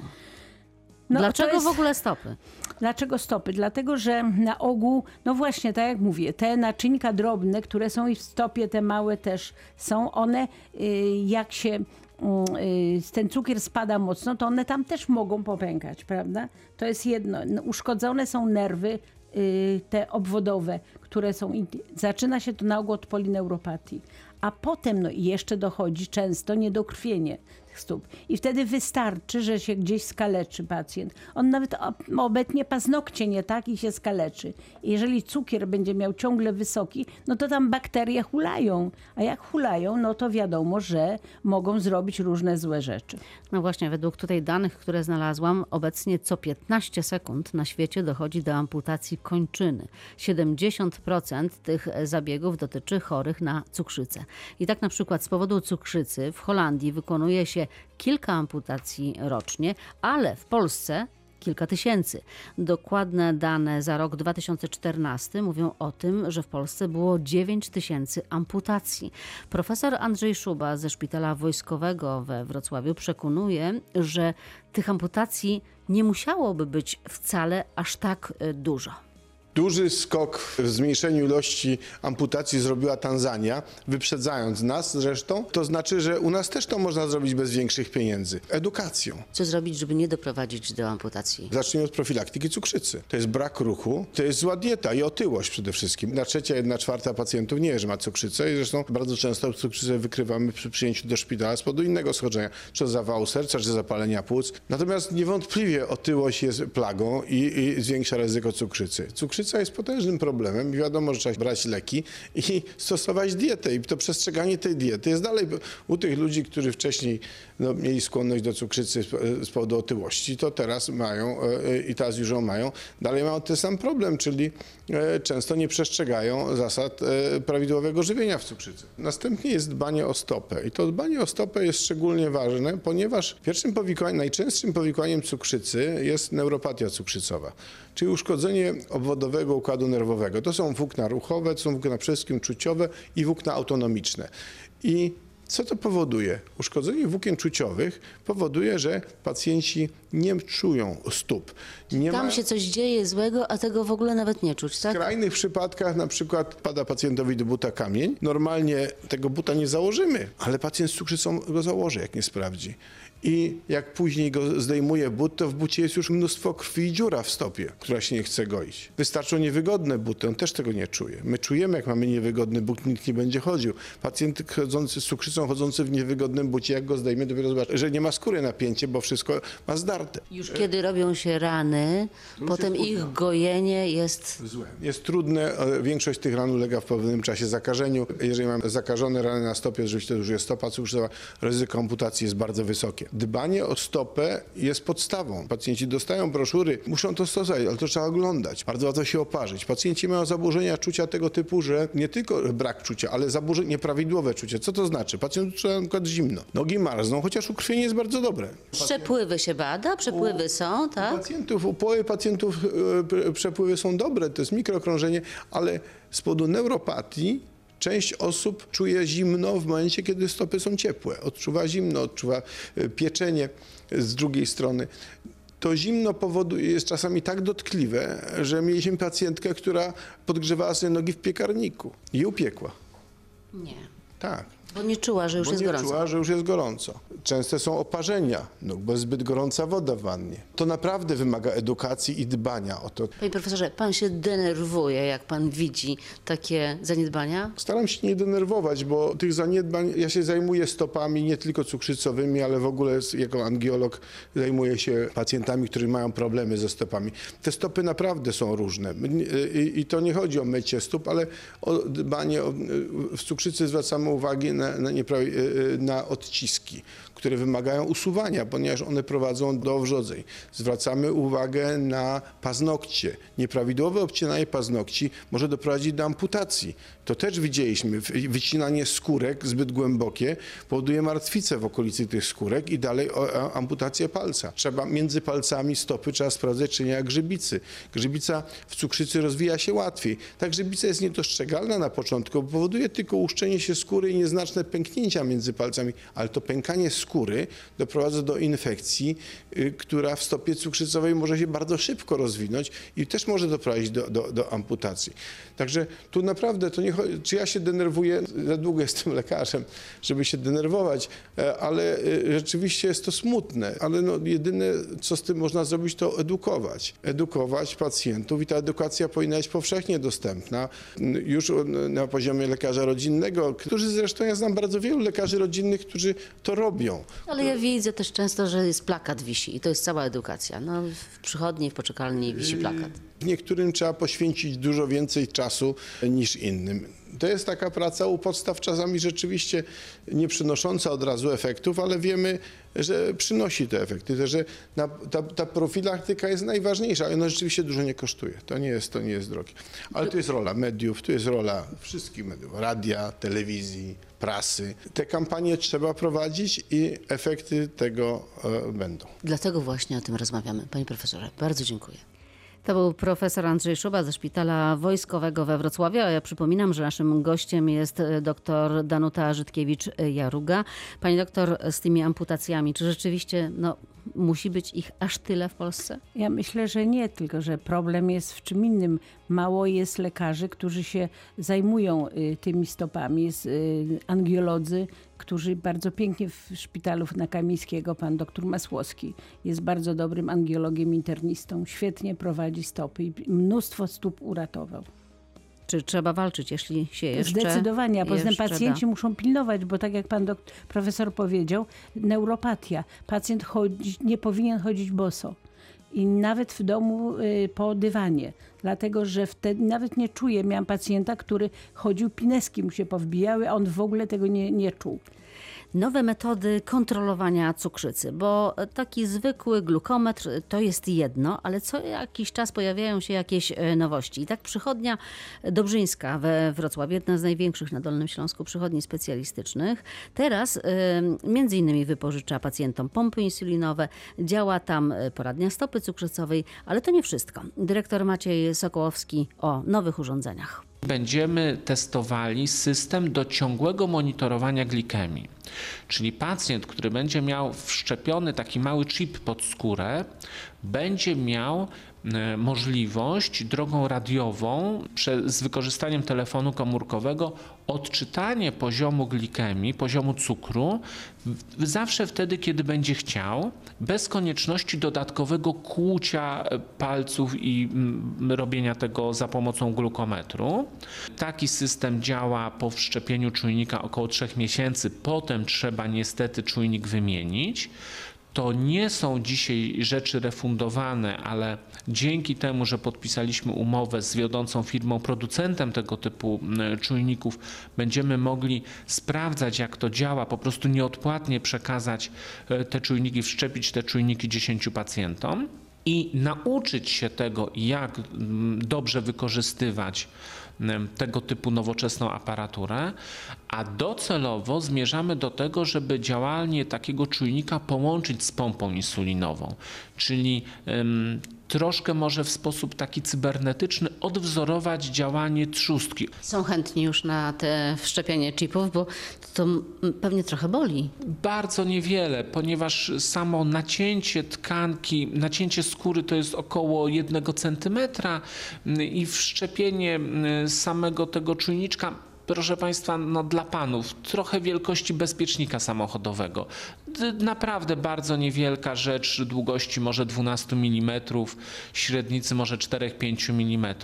No, Dlaczego jest- w ogóle stopy? Dlaczego stopy? Dlatego, że na ogół, no właśnie, tak jak mówię, te naczynka drobne, które są i w stopie, te małe też są, one y, jak się ten cukier spada mocno, to one tam też mogą popękać, prawda? To jest jedno. No, Uszkodzone są nerwy y, te obwodowe, które są, zaczyna się to na ogół od polineuropatii. A potem no, i jeszcze dochodzi często niedokrwienie stóp. I wtedy wystarczy, że się gdzieś skaleczy pacjent. On nawet obetnie paznokcie nie tak i się skaleczy. Jeżeli cukier będzie miał ciągle wysoki, no to tam bakterie hulają. A jak hulają, no to wiadomo, że mogą zrobić różne złe rzeczy. No właśnie, według tutaj danych, które znalazłam, obecnie co 15 sekund na świecie dochodzi do amputacji kończyny. 70% tych zabiegów dotyczy chorych na cukrzycę. I tak na przykład z powodu cukrzycy w Holandii wykonuje się kilka amputacji rocznie, ale w Polsce kilka tysięcy. Dokładne dane za rok 2014 mówią o tym, że w Polsce było 9 tysięcy amputacji. Profesor Andrzej Szuba ze Szpitala Wojskowego we Wrocławiu przekonuje, że tych amputacji nie musiałoby być wcale aż tak y, dużo. Duży skok w zmniejszeniu ilości amputacji zrobiła Tanzania, wyprzedzając nas zresztą. To znaczy, że u nas też to można zrobić bez większych pieniędzy. Edukacją. Co zrobić, żeby nie doprowadzić do amputacji? Zacznijmy od profilaktyki cukrzycy. To jest brak ruchu, to jest zła dieta i otyłość przede wszystkim. Na trzecia, jedna czwarta pacjentów nie wie, że ma cukrzycę i zresztą bardzo często cukrzycę wykrywamy przy przyjęciu do szpitala z powodu innego schorzenia, czy zawału serca, czy zapalenia płuc. Natomiast niewątpliwie otyłość jest plagą i, i zwiększa ryzyko cukrzycy. Cukrzyca jest potężnym problemem i wiadomo, że trzeba brać leki i stosować dietę. I to przestrzeganie tej diety jest dalej u tych ludzi, którzy wcześniej no, mieli skłonność do cukrzycy z- z powodu otyłości, to teraz mają e, i teraz już ją mają, dalej mają ten sam problem, czyli e, często nie przestrzegają zasad e, prawidłowego żywienia w cukrzycy. Następnie jest dbanie o stopę i to dbanie o stopę jest szczególnie ważne, ponieważ pierwszym powikłaniem, najczęstszym powikłaniem cukrzycy jest neuropatia cukrzycowa, czyli uszkodzenie obwodowego układu nerwowego. To są włókna ruchowe, to są włókna przede wszystkim czuciowe i włókna autonomiczne. I co to powoduje? Uszkodzenie włókien czuciowych powoduje, że pacjenci nie czują stóp. Nie Tam ma- się coś dzieje złego, a tego w ogóle nawet nie czuć, w tak? skrajnych przypadkach na przykład pada pacjentowi do buta kamień. Normalnie tego buta nie założymy, ale pacjent z cukrzycą go założy, jak nie sprawdzi. I jak później go zdejmuje but, to w bucie jest już mnóstwo krwi i dziura w stopie, która się nie chce goić. Wystarczą niewygodne buty, on też tego nie czuje. My czujemy, jak mamy niewygodny but, nikt nie będzie chodził. Pacjent chodzący z cukrzycą, chodzący w niewygodnym bucie, jak go zdejmie, dopiero zobaczy, że nie ma skóry napięcie, bo wszystko ma zdarte. Już kiedy robią się rany, potem ich gojenie jest Złe. Jest trudne, e, większość tych ran ulega w pewnym czasie zakażeniu. Jeżeli mamy zakażone rany na stopie, rzeczywiście to już jest stopa cukrzycowa, ryzyko amputacji jest bardzo wysokie. Dbanie o stopę jest podstawą. Pacjenci dostają broszury, muszą to stosować, ale to trzeba oglądać. Bardzo łatwo się oparzyć. Pacjenci mają zaburzenia czucia tego typu, że nie tylko brak czucia, ale zaburzenie nieprawidłowe czucie. Co to znaczy? Pacjent czuje na przykład zimno. Nogi marzną, chociaż ukrwienie jest bardzo dobre. Przepływy się bada, przepływy są, U tak? pacjentów, u połowy pacjentów e, przepływy są dobre, to jest mikrokrążenie, ale z powodu neuropatii część osób czuje zimno w momencie, kiedy stopy są ciepłe. Odczuwa zimno, odczuwa e, pieczenie z drugiej strony. To zimno powoduje, jest czasami tak dotkliwe, że mieliśmy pacjentkę, która podgrzewała sobie nogi w piekarniku i upiekła. Nie. Tak. Bo nie czuła, że już Bo jest nie gorąco. czuła, że już jest gorąco. Częste są oparzenia, no, bo jest zbyt gorąca woda w wannie. To naprawdę wymaga edukacji i dbania o to. Panie profesorze, pan się denerwuje, jak pan widzi takie zaniedbania? Staram się nie denerwować, bo tych zaniedbań, ja się zajmuję stopami nie tylko cukrzycowymi, ale w ogóle jako angiolog zajmuję się pacjentami, którzy mają problemy ze stopami. Te stopy naprawdę są różne Nie- i, i to nie chodzi o mycie stóp, ale o dbanie, o, w cukrzycy zwracamy uwagę na, na, nieprawi- na odciski, które wymagają usuwania, ponieważ one prowadzą do wrzodzeń. Zwracamy uwagę na paznokcie. Nieprawidłowe obcinanie paznokci może doprowadzić do amputacji. To też widzieliśmy. Wy- Wycinanie skórek zbyt głębokie powoduje martwicę w okolicy tych skórek i dalej amputację palca. Trzeba między palcami stopy trzeba sprawdzać, czy nie ma grzybicy. Grzybica w cukrzycy rozwija się łatwiej. Ta grzybica jest niedostrzegalna na początku, bo powoduje tylko łuszczenie się skóry i nieznaczne pęknięcia między palcami, ale to pękanie skóry doprowadza do infekcji, y, która w stopie cukrzycowej może się bardzo szybko rozwinąć i też może doprowadzić do, do, do amputacji. Także tu naprawdę to nie chodzi, czy ja się denerwuję, za długo jestem lekarzem, żeby się denerwować, e, ale e, rzeczywiście jest to smutne, ale no, jedyne co z tym można zrobić to edukować. Edukować pacjentów i ta edukacja powinna być powszechnie dostępna już na poziomie lekarza rodzinnego, którzy zresztą ja znam bardzo wielu lekarzy rodzinnych, którzy to robią. Ale ja widzę też często, że jest plakat wisi i to jest cała edukacja. No, w przychodni, w poczekalni wisi plakat. Niektórym trzeba poświęcić dużo więcej czasu niż innym. To jest taka praca u podstaw, czasami rzeczywiście nie przynosząca od razu efektów, ale wiemy, że przynosi te efekty, że na, ta, ta profilaktyka jest najważniejsza i ona rzeczywiście dużo nie kosztuje. To nie jest, to nie jest drogie. Ale tu jest rola mediów, tu jest rola wszystkich mediów, radia, telewizji, prasy. Te kampanie trzeba prowadzić i efekty tego e, będą. Dlatego właśnie o tym rozmawiamy. Panie profesorze, bardzo dziękuję. To był profesor Andrzej Szuba ze Szpitala Wojskowego we Wrocławiu. A ja przypominam, że naszym gościem jest e, dr Danuta Żydkiewicz-Jaruga. Pani doktor, z tymi amputacjami, czy rzeczywiście no, musi być ich aż tyle w Polsce? Ja myślę, że nie, tylko że problem jest w czym innym. Mało jest lekarzy, którzy się zajmują y, tymi stopami. Jest y, angiolodzy, którzy bardzo pięknie w szpitalu na Kamińskiego, pan doktor Masłowski jest bardzo dobrym angiologiem internistą. Świetnie prowadzi stopy i mnóstwo stóp uratował. Czy trzeba walczyć, jeśli się jeszcze Zdecydowanie, a poza tym pacjenci da? muszą pilnować, bo tak jak pan dok- profesor powiedział, neuropatia. Pacjent chodzi, nie powinien chodzić boso. I nawet w domu y, po dywanie. Dlatego, że wtedy nawet nie czuje. Miałam pacjenta, który chodził, pineski mu się powbijały, a on w ogóle tego nie, nie czuł. Nowe metody kontrolowania cukrzycy, bo taki zwykły glukometr to jest jedno, ale co jakiś czas pojawiają się jakieś e, nowości. I tak przychodnia Dobrzyńska we Wrocławiu, jedna z największych na Dolnym Śląsku przychodni specjalistycznych, teraz e, między innymi wypożycza pacjentom pompy insulinowe, działa tam e, poradnia stopy cukrzycowej, ale to nie wszystko. Dyrektor Maciej Sokołowski o nowych urządzeniach. Będziemy testowali system do ciągłego monitorowania glikemii. Czyli pacjent, który będzie miał wszczepiony taki mały chip pod skórę, będzie miał możliwość drogą radiową prze- z wykorzystaniem telefonu komórkowego odczytanie poziomu glikemii, poziomu cukru zawsze wtedy, kiedy będzie chciał, bez konieczności dodatkowego kłucia e, palców i robienia tego za pomocą glukometru. Taki system działa po wszczepieniu czujnika około 3 miesięcy, potem trzeba niestety czujnik wymienić. To nie są dzisiaj rzeczy refundowane, ale dzięki temu, że podpisaliśmy umowę z wiodącą firmą, producentem tego typu mm, czujników, będziemy mogli sprawdzać, jak to działa, po prostu nieodpłatnie przekazać e, te czujniki, wszczepić te czujniki 10 pacjentom i nauczyć się tego, jak mm, dobrze wykorzystywać tego typu nowoczesną aparaturę, a docelowo zmierzamy do tego, żeby działanie takiego czujnika połączyć z pompą insulinową, czyli troszkę może w sposób taki cybernetyczny odwzorować działanie trzustki. Są chętni już na te wszczepianie chipów, bo to mm, pewnie trochę boli. Bardzo niewiele, ponieważ samo nacięcie tkanki, nacięcie skóry to jest około 1 cm i wszczepienie mm, samego tego czujniczka proszę Państwa, no dla panów, trochę wielkości bezpiecznika samochodowego. Naprawdę bardzo niewielka rzecz, długości może 12 mm, średnicy może 4-5 mm.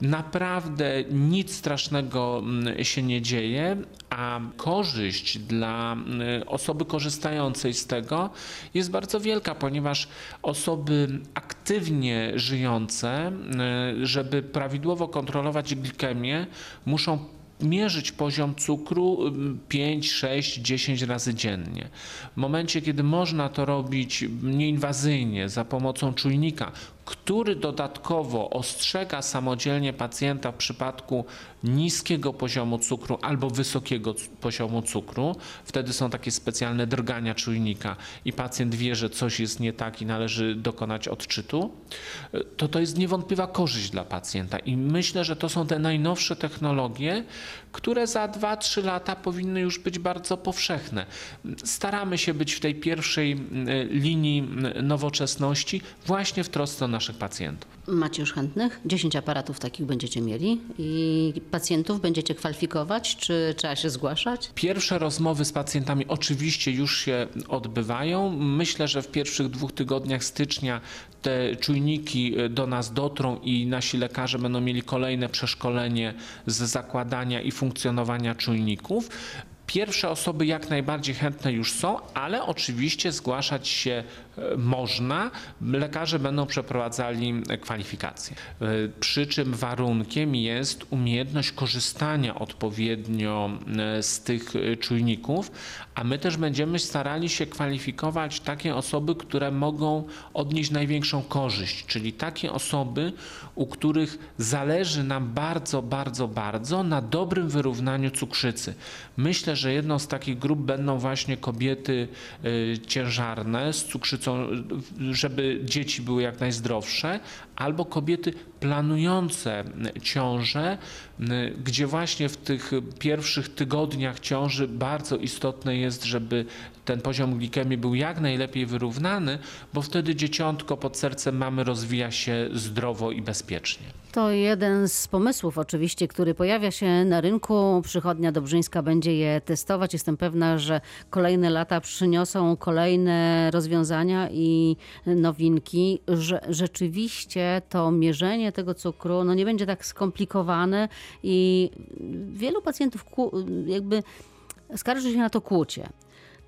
Naprawdę nic strasznego mm, się nie dzieje, a korzyść dla mm, osoby korzystającej z tego jest bardzo wielka, ponieważ osoby aktywnie żyjące, y, żeby prawidłowo kontrolować glikemię, muszą mierzyć poziom cukru ym, 5, 6, 10 razy dziennie. W momencie, kiedy można to robić nieinwazyjnie za pomocą czujnika, który dodatkowo ostrzega samodzielnie pacjenta w przypadku niskiego poziomu cukru albo wysokiego poziomu cukru. Wtedy są takie specjalne drgania czujnika i pacjent wie, że coś jest nie tak i należy dokonać odczytu. To to jest niewątpliwa korzyść dla pacjenta i myślę, że to są te najnowsze technologie, które za 2-3 lata powinny już być bardzo powszechne. Staramy się być w tej pierwszej linii nowoczesności właśnie w trosce o naszych pacjentów. Macie już chętnych? 10 aparatów takich będziecie mieli i pacjentów będziecie kwalifikować, czy trzeba się zgłaszać? Pierwsze rozmowy z pacjentami oczywiście już się odbywają. Myślę, że w pierwszych dwóch tygodniach stycznia te czujniki do nas dotrą i nasi lekarze będą mieli kolejne przeszkolenie z zakładania i funkcjonowania czujników. Pierwsze osoby jak najbardziej chętne już są, ale oczywiście zgłaszać się można. Lekarze będą przeprowadzali kwalifikacje. E, Przy czym warunkiem jest umiejętność korzystania odpowiednio e, z tych e, czujników, a my też będziemy starali się kwalifikować takie osoby, które mogą odnieść największą korzyść, czyli takie osoby, u których zależy nam bardzo, bardzo, bardzo na dobrym wyrównaniu cukrzycy. Myślę, że jedną z takich grup będą właśnie kobiety ciężarne z cukrzycą, y, żeby dzieci były jak najzdrowsze, albo kobiety planujące ciążę, y, gdzie właśnie w tych pierwszych tygodniach ciąży bardzo istotne jest, żeby ten poziom glikemii był jak najlepiej wyrównany, bo wtedy dzieciątko pod sercem mamy rozwija się zdrowo i bezpiecznie. To jeden z pomysłów oczywiście, który pojawia się na rynku. Przychodnia Dobrzyńska będzie je testować. Jestem pewna, że kolejne lata przyniosą kolejne rozwiązania i nowinki, że rzeczywiście to mierzenie tego cukru no nie będzie tak skomplikowane i wielu pacjentów jakby skarży się na to kłucie.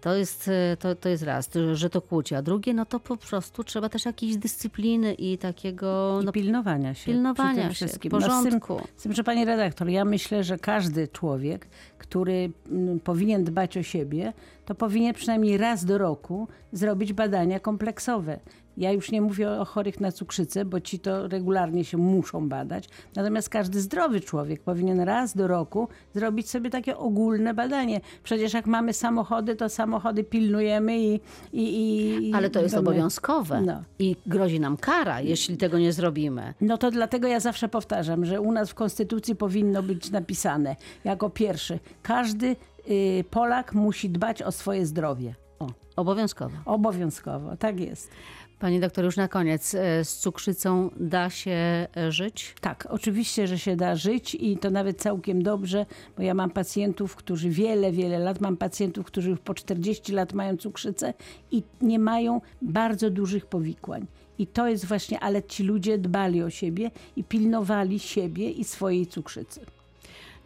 To jest, e, to, to jest raz, że to kłucie, a drugie, no to po prostu trzeba też jakiejś dyscypliny i takiego I no, pilnowania się. pilnowania się, wszystkim. porządku. No z, tym, z tym, że pani redaktor, ja myślę, że każdy człowiek, który mm, powinien dbać o siebie, to powinien przynajmniej raz do roku zrobić badania kompleksowe. Ja już nie mówię o chorych na cukrzycę, bo ci to regularnie się muszą badać. Natomiast każdy zdrowy człowiek powinien raz do roku zrobić sobie takie ogólne badanie. Przecież jak mamy samochody, to samochody pilnujemy i. i, i Ale to jest mamy- obowiązkowe No. i grozi nam kara, jeśli tego nie zrobimy. No to dlatego ja zawsze powtarzam, że u nas w Konstytucji powinno być napisane jako pierwszy, każdy y, Polak musi dbać o swoje zdrowie. O, Obowiązkowo. obowiązkowo, tak jest. Pani doktor, już na koniec, e, z cukrzycą da się e, żyć? Tak, oczywiście, że się da żyć i to nawet całkiem dobrze, bo ja mam pacjentów, którzy wiele, wiele lat, mam pacjentów, którzy już po 40 lat mają cukrzycę i nie mają bardzo dużych powikłań. I to jest właśnie, ale ci ludzie dbali o siebie i pilnowali siebie i swojej cukrzycy.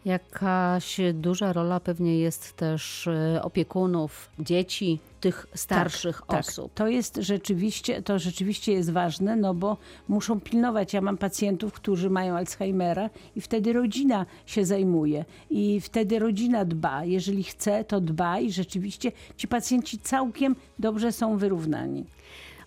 Jakaś duża rola pewnie jest też e, opiekunów, dzieci, tych starszych tak, osób. Tak. To jest rzeczywiście, to rzeczywiście jest ważne, no bo muszą pilnować. Ja mam pacjentów, którzy mają Alzheimera i wtedy rodzina się zajmuje i wtedy rodzina dba. Jeżeli chce, to dba i rzeczywiście ci pacjenci całkiem dobrze są wyrównani.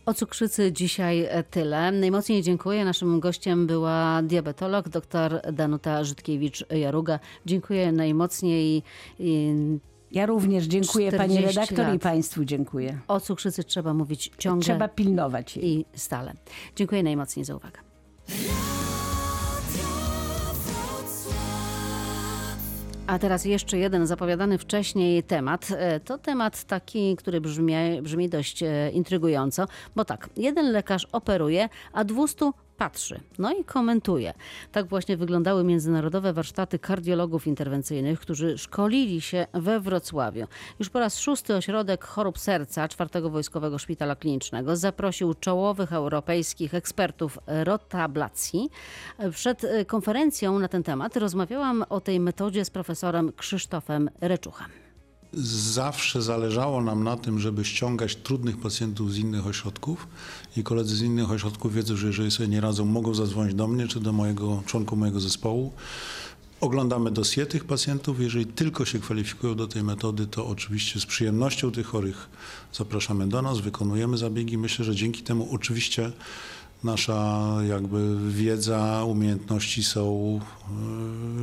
O cukrzycy dzisiaj e, tyle. Najmocniej dziękuję. Naszym gościem była diabetolog dr Danuta Żydkiewicz-Jaruga. Dziękuję najmocniej. I Ja również dziękuję pani 40 redaktor i lat. państwu dziękuję. o cukrzycy trzeba mówić ciągle Trzeba pilnować jej. i stale. Dziękuję najmocniej za uwagę. A teraz jeszcze jeden zapowiadany wcześniej temat. E, To temat taki, który brzmi, brzmi dość e, intrygująco, bo tak, jeden lekarz operuje, a 200 patrzy, no i komentuje. Tak właśnie wyglądały międzynarodowe warsztaty kardiologów interwencyjnych, którzy szkolili się we Wrocławiu. Już po raz szósty ośrodek chorób serca czwartego Wojskowego Szpitala Klinicznego zaprosił czołowych europejskich ekspertów rotablacji. Przed e, konferencją na ten temat rozmawiałam o tej metodzie z profesorem Krzysztofem Reczuchem. Zawsze zależało nam na tym, żeby ściągać trudnych pacjentów z innych ośrodków i koledzy z innych ośrodków wiedzą, że jeżeli sobie nie radzą, mogą zadzwonić do mnie czy do mojego członku mojego zespołu. Oglądamy dosie tych pacjentów. Jeżeli tylko się kwalifikują do tej metody, to oczywiście z przyjemnością tych chorych zapraszamy do nas, wykonujemy zabiegi. Myślę, że dzięki temu oczywiście nasza jakby wiedza, umiejętności są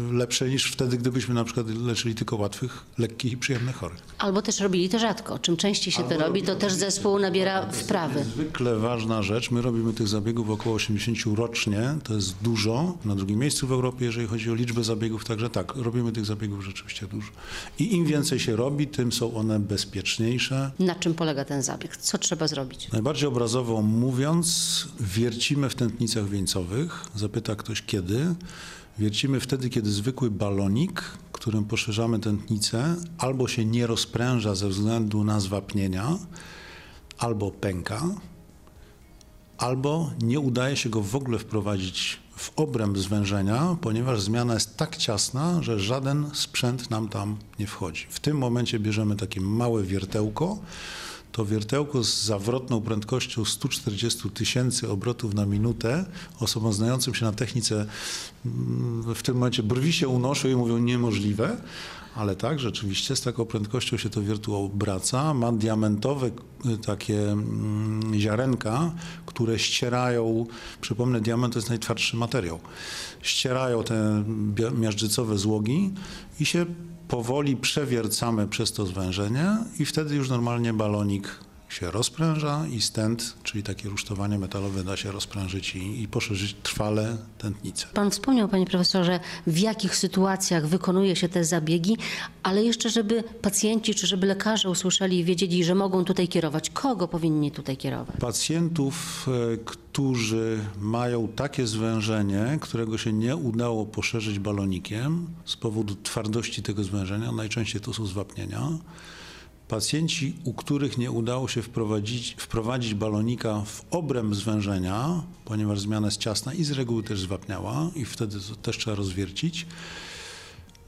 e, lepsze niż wtedy, gdybyśmy na przykład leczyli tylko łatwych, lekkich i przyjemnych chorych. Albo też robili to rzadko. Czym częściej się to robi, to też zespół nabiera wprawy. Zwykle ważna rzecz, my robimy tych zabiegów około 80 rocznie, to jest dużo, na drugim miejscu w Europie, jeżeli chodzi o liczbę zabiegów, także tak, robimy tych zabiegów rzeczywiście dużo. I im więcej się robi, tym są one bezpieczniejsze. Na czym polega ten zabieg? Co trzeba zrobić? Najbardziej obrazowo mówiąc, wiercimy w tętnicach wieńcowych, zapyta ktoś kiedy. Wiercimy wtedy, kiedy zwykły balonik, którym poszerzamy tętnicę, albo się nie rozpręża ze względu na zwapnienia, albo pęka, albo nie udaje się go w ogóle wprowadzić w obręb zwężenia, ponieważ zmiana jest tak ciasna, że żaden sprzęt nam tam nie wchodzi. W tym momencie bierzemy takie małe wiertełko. To wiertełko z zawrotną prędkością 140 tysięcy obrotów na minutę. Osobom znającym się na technice mm, w tym momencie brwi się unoszą i mówią niemożliwe. Ale tak, rzeczywiście z taką prędkością się to wiertło obraca. Ma diamentowe y, takie mm, ziarenka, które ścierają, przypomnę, diament to jest najtwardszy materiał, ścierają te bia- miażdżycowe złogi i się powoli przewiercamy przez to zwężenie i wtedy już normalnie balonik się rozpręża i stent, czyli takie rusztowanie metalowe da się rozprężyć i, i poszerzyć trwale tętnicę. Pan wspomniał, panie profesorze, w jakich sytuacjach wykonuje się te zabiegi, ale jeszcze, żeby pacjenci czy żeby lekarze usłyszeli i wiedzieli, że mogą tutaj kierować. Kogo powinni tutaj kierować? Pacjentów, e, którzy mają takie zwężenie, którego się nie udało poszerzyć balonikiem z powodu twardości tego zwężenia, najczęściej to są zwapnienia. Pacjenci, u których nie udało się wprowadzić, wprowadzić balonika w obręb zwężenia, ponieważ zmiana jest ciasna i z reguły też zwapniała i wtedy to też trzeba rozwiercić.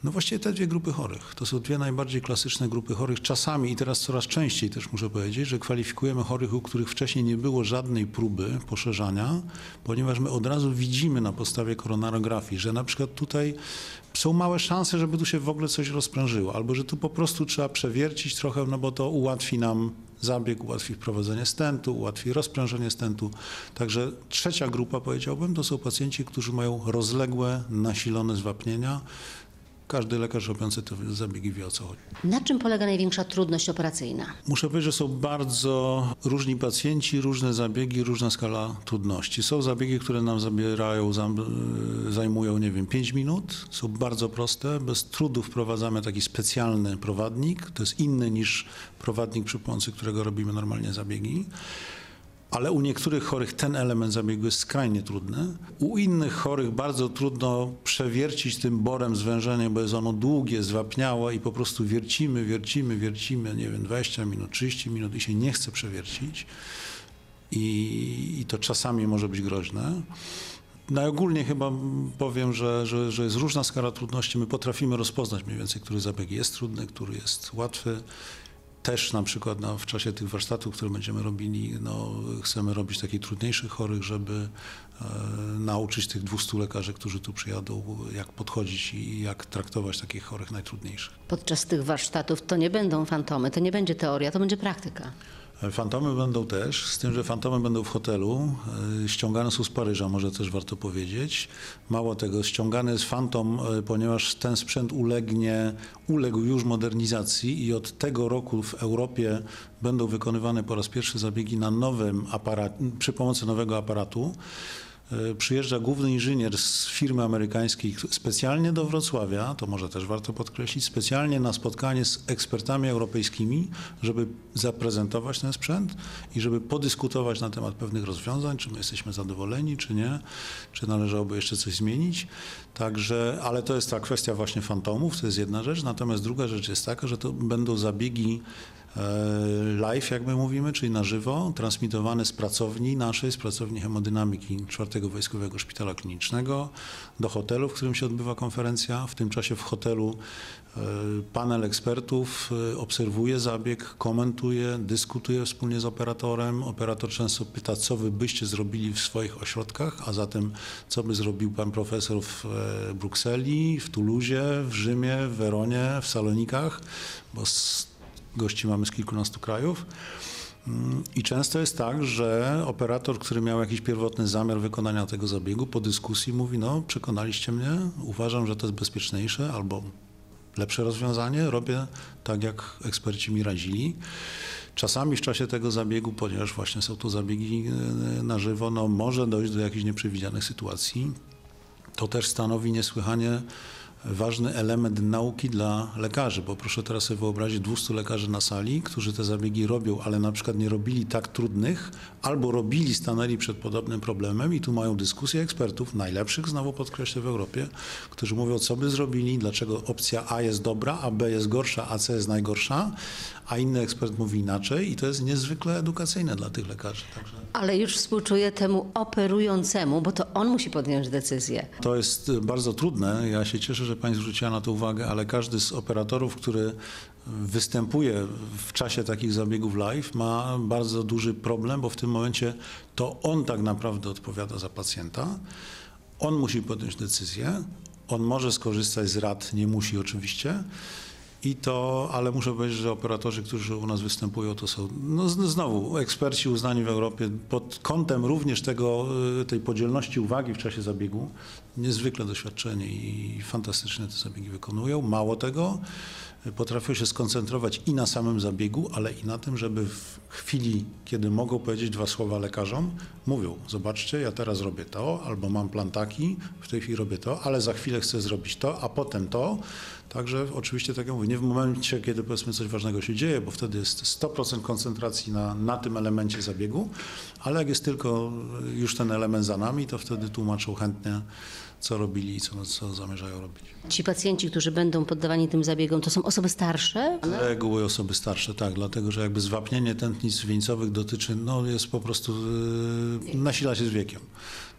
No właściwie te dwie grupy chorych. To są dwie najbardziej klasyczne grupy chorych. Czasami i teraz coraz częściej też muszę powiedzieć, że kwalifikujemy chorych, u których wcześniej nie było żadnej próby poszerzania, ponieważ my od razu widzimy na podstawie koronarografii, że na przykład tutaj są małe szanse, żeby tu się w ogóle coś rozprężyło, albo że tu po prostu trzeba przewiercić trochę, no bo to ułatwi nam zabieg, ułatwi wprowadzenie stentu, ułatwi rozprężenie stentu. Także trzecia grupa, powiedziałbym, to są pacjenci, którzy mają rozległe, nasilone zwapnienia. Każdy lekarz robiący te zabiegi wie o co chodzi. Na czym polega największa trudność operacyjna? Muszę powiedzieć, że są bardzo różni pacjenci, różne zabiegi, różna skala trudności. Są zabiegi, które nam zabierają, zam- zajmują, nie wiem, 5 minut. Są bardzo proste. Bez trudu wprowadzamy taki specjalny prowadnik. To jest inny niż prowadnik, przy pomocy którego robimy normalnie zabiegi. Ale u niektórych chorych ten element zabiegu jest skrajnie trudny. U innych chorych bardzo trudno przewiercić tym borem zwężenie, bo jest ono długie, zwapniałe i po prostu wiercimy, wiercimy, wiercimy, nie wiem, 20 minut, 30 minut i się nie chce przewiercić. I, i to czasami może być groźne. Najogólniej chyba powiem, że, że, że jest różna skala trudności. My potrafimy rozpoznać mniej więcej, który zabieg jest trudny, który jest łatwy. Też na przykład no, w czasie tych warsztatów, które będziemy robili, no, chcemy robić takich trudniejszych chorych, żeby e, nauczyć tych 200 lekarzy, którzy tu przyjadą, jak podchodzić i jak traktować takich chorych najtrudniejszych. Podczas tych warsztatów to nie będą fantomy, to nie będzie teoria, to będzie praktyka. Fantomy będą też, z tym, że fantomy będą w hotelu. E, Ściągane są z Paryża, może też warto powiedzieć. Mało tego, ściągany jest fantom, e, ponieważ ten sprzęt ulegnie, uległ już modernizacji i od tego roku w Europie będą wykonywane po raz pierwszy zabiegi na nowym aparat, przy pomocy nowego aparatu. E, Przyjeżdża główny inżynier z firmy amerykańskiej specjalnie do Wrocławia, to może też warto podkreślić, specjalnie na spotkanie z ekspertami europejskimi, żeby zaprezentować ten sprzęt i żeby podyskutować na temat pewnych rozwiązań, czy my jesteśmy zadowoleni, czy nie, czy należałoby jeszcze coś zmienić. Także, ale to jest ta kwestia właśnie fantomów, to jest jedna rzecz. Natomiast druga rzecz jest taka, że to będą zabiegi live, jak my mówimy, czyli na żywo, transmitowane z pracowni naszej, z pracowni hemodynamiki 4 Wojskowego Szpitala Klinicznego do hotelu, w którym się odbywa konferencja. W tym czasie w hotelu e, panel ekspertów e, obserwuje zabieg, komentuje, dyskutuje wspólnie z operatorem. Operator często pyta, co wy byście zrobili w swoich ośrodkach, a zatem co by zrobił pan profesor w e, Brukseli, w Tuluzie, w Rzymie, w Weronie, w Salonikach, bo z gości mamy z kilkunastu krajów. Mm, I często jest tak, że operator, który miał jakiś pierwotny zamiar wykonania tego zabiegu, po dyskusji mówi: No, przekonaliście mnie, uważam, że to jest bezpieczniejsze albo lepsze rozwiązanie, robię tak, jak eksperci mi radzili. Czasami w czasie tego zabiegu, ponieważ właśnie są to zabiegi e, na żywo, no, może dojść do jakichś nieprzewidzianych sytuacji. To też stanowi niesłychanie ważny element nauki dla lekarzy, bo proszę teraz sobie wyobrazić 200 lekarzy na sali, którzy te zabiegi robią, ale na przykład nie robili tak trudnych, albo robili, stanęli przed podobnym problemem i tu mają dyskusję ekspertów, najlepszych znowu podkreślę w Europie, którzy mówią, co by zrobili, dlaczego opcja A jest dobra, a B jest gorsza, a C jest najgorsza, a inny ekspert mówi inaczej i to jest niezwykle edukacyjne dla tych lekarzy. Także Ale już współczuję temu operującemu, bo to on musi podjąć decyzję. To jest bardzo trudne. Ja się cieszę, że Pani zwróciła na to uwagę, ale każdy z operatorów, który występuje w czasie takich zabiegów live, ma bardzo duży problem, bo w tym momencie to on tak naprawdę odpowiada za pacjenta. On musi podjąć decyzję. On może skorzystać z rad, nie musi oczywiście. I to, ale muszę powiedzieć, że operatorzy, którzy u nas występują, to są no, znowu eksperci uznani w Europie pod kątem również tego, y, tej podzielności uwagi w czasie zabiegu. Niezwykle doświadczeni i fantastycznie te zabiegi wykonują. Mało tego, y, potrafią się skoncentrować i na samym zabiegu, ale i na tym, żeby w chwili, kiedy mogą powiedzieć dwa słowa lekarzom, mówią, zobaczcie, ja teraz robię to, albo mam plan taki, w tej chwili robię to, ale za chwilę chcę zrobić to, a potem to. Także oczywiście, tak jak mówię, nie w momencie, kiedy powiedzmy coś ważnego się dzieje, bo wtedy jest 100% koncentracji na, na tym elemencie zabiegu, ale jak jest tylko już ten element za nami, to wtedy tłumaczą chętnie, co robili i co, co zamierzają robić. Ci pacjenci, którzy będą poddawani tym zabiegom, to są osoby starsze? Z reguły osoby starsze, tak, dlatego że jakby zwapnienie tętnic wieńcowych dotyczy, no jest po prostu, yy, nasila się z wiekiem.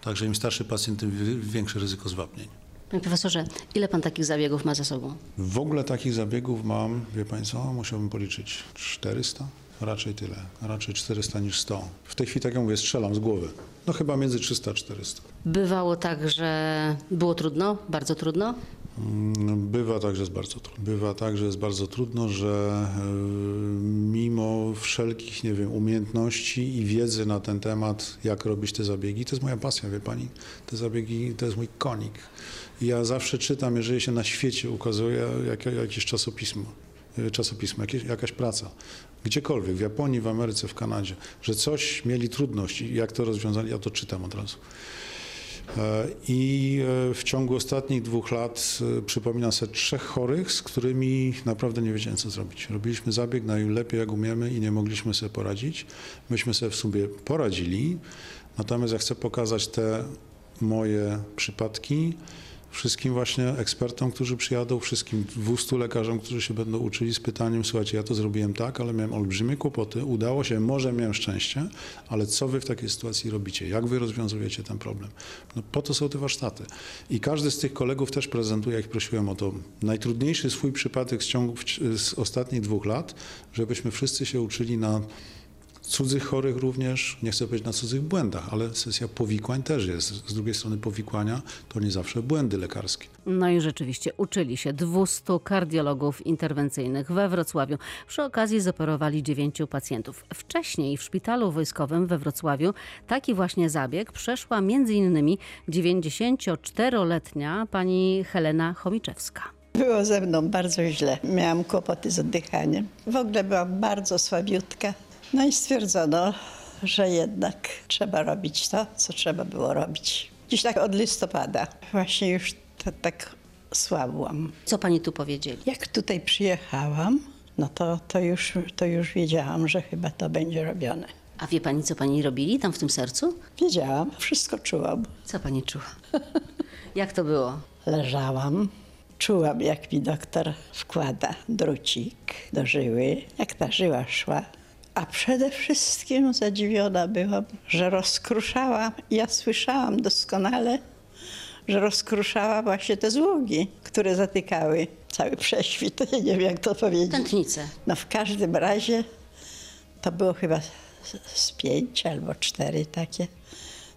Także im starszy pacjent, tym wi- większe ryzyko zwapnień. Panie profesorze, ile pan takich zabiegów ma za sobą? W ogóle takich zabiegów mam, wie Pani co, musiałbym policzyć 400? Raczej tyle, raczej 400 niż 100. W tej chwili, tak jak mówię, strzelam z głowy. No chyba między 300 a 400. Bywało tak, że było trudno, bardzo trudno? Mm, Bywa tak, że jest bardzo trudno. Bywa tak, że jest bardzo trudno, że e, mimo wszelkich, nie wiem, umiejętności i wiedzy na ten temat, jak robić te zabiegi, to jest moja pasja, wie pani. Te zabiegi to jest mój konik. I ja zawsze czytam, jeżeli się na świecie ukazuje jak, jakieś czasopismo, e, czasopismo, jakieś, jakaś praca, gdziekolwiek, w Japonii, w Ameryce, w Kanadzie, że coś mieli trudności, jak to rozwiązali, ja to czytam od razu. E, I e, w ciągu ostatnich dwóch lat e, przypominam sobie trzech chorych, z którymi naprawdę nie wiedziałem, co zrobić. Robiliśmy zabieg najlepiej, jak umiemy i nie mogliśmy sobie poradzić. Myśmy sobie w sumie poradzili, natomiast ja chcę pokazać te moje przypadki wszystkim właśnie ekspertom, którzy przyjadą, wszystkim 200 lekarzom, którzy się będą uczyli z pytaniem, słuchajcie, ja to zrobiłem tak, ale miałem olbrzymie kłopoty, udało się, może miałem szczęście, ale co wy w takiej sytuacji robicie? Jak wy rozwiązujecie ten problem? No po to są te warsztaty. I każdy z tych kolegów też prezentuje, jak prosiłem o to, najtrudniejszy swój przypadek z ciągu z ostatnich dwóch lat, żebyśmy wszyscy się uczyli na cudzych chorych również, nie chcę powiedzieć na cudzych błędach, ale sesja powikłań też jest. Z drugiej strony powikłania to nie zawsze błędy lekarskie. No i rzeczywiście uczyli się 200 kardiologów interwencyjnych we Wrocławiu. Przy okazji zoperowali dziewięciu pacjentów. Wcześniej w szpitalu wojskowym we Wrocławiu taki właśnie zabieg przeszła m.in. 94-letnia pani Helena Chomiczewska. Było ze mną bardzo źle. Miałam kłopoty z oddychaniem. W ogóle byłam bardzo słabiutka. No i stwierdzono, że jednak trzeba robić to, co trzeba było robić. Dziś tak od listopada właśnie już to, tak słabłam. Co pani tu powiedzieli? Jak tutaj przyjechałam, no to, to, już, to już wiedziałam, że chyba to będzie robione. A wie pani, co pani robili tam w tym sercu? Wiedziałam, wszystko czułam. Co pani czuła? Jak to było? Leżałam, czułam, jak mi doktor wkłada drucik do żyły, jak ta żyła szła. A przede wszystkim zadziwiona byłam, że rozkruszała, ja słyszałam doskonale, że rozkruszała właśnie te zługi, które zatykały cały prześwit. Nie wiem, jak to powiedzieć. Tętnice. No w każdym razie to było chyba z- pięć albo cztery takie,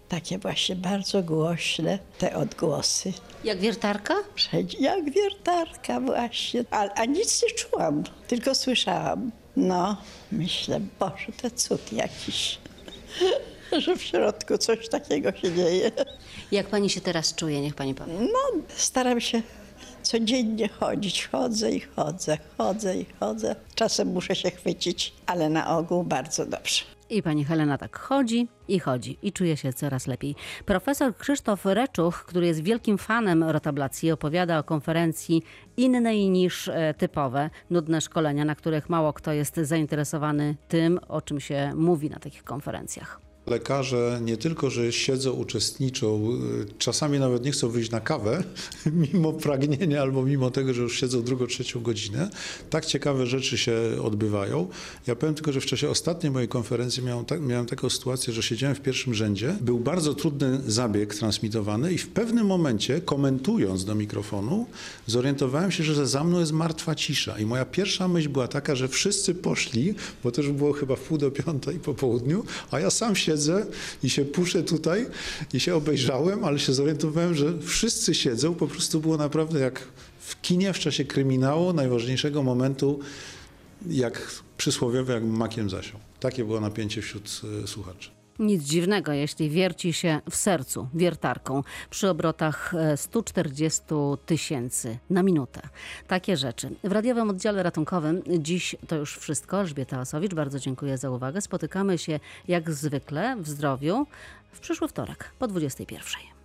takie właśnie bardzo głośne te odgłosy. Jak wiertarka? Wszędzie, jak wiertarka właśnie. A, a nic nie czułam, tylko słyszałam. No, myślę, Boże, to cud jakiś, że w środku coś takiego się dzieje. Jak pani się teraz czuje? Niech pani powie. No, staram się codziennie chodzić. Chodzę i chodzę, chodzę i chodzę. Czasem muszę się chwycić, ale na ogół bardzo dobrze. I pani Helena tak chodzi i chodzi i czuje się coraz lepiej. Profesor Krzysztof Reczuch, który jest wielkim fanem rotablacji, opowiada o konferencji innej niż e, typowe, nudne szkolenia, na których mało kto jest zainteresowany tym, o czym się mówi na takich konferencjach. Lekarze nie tylko, że siedzą, uczestniczą, y, czasami nawet nie chcą wyjść na kawę, mimo pragnienia albo mimo tego, że już siedzą drugą, trzecią godzinę. Tak ciekawe rzeczy się odbywają. Ja powiem tylko, że w czasie ostatniej mojej konferencji miałem, miałem taką sytuację, że siedziałem w pierwszym rzędzie. Był bardzo trudny zabieg transmitowany i w pewnym momencie, komentując do mikrofonu, zorientowałem się, że za mną jest martwa cisza. I moja pierwsza myśl była taka, że wszyscy poszli, bo już było chyba w pół do piątej po południu, a ja sam siedzę i się puszę tutaj i się obejrzałem, ale się zorientowałem, że wszyscy siedzą. Po prostu było naprawdę jak w kinie w czasie kryminału, najważniejszego momentu, jak przysłowiowy, jak makiem zasiął. Takie było napięcie wśród e, słuchaczy. Nic dziwnego, jeśli wierci się w sercu wiertarką przy obrotach e, 140 tysięcy na minutę. Takie rzeczy. W radiowym oddziale ratunkowym dziś to już wszystko. Elżbieta Osowicz, bardzo dziękuję za uwagę. Spotykamy się jak zwykle w zdrowiu w przyszły wtorek po 21.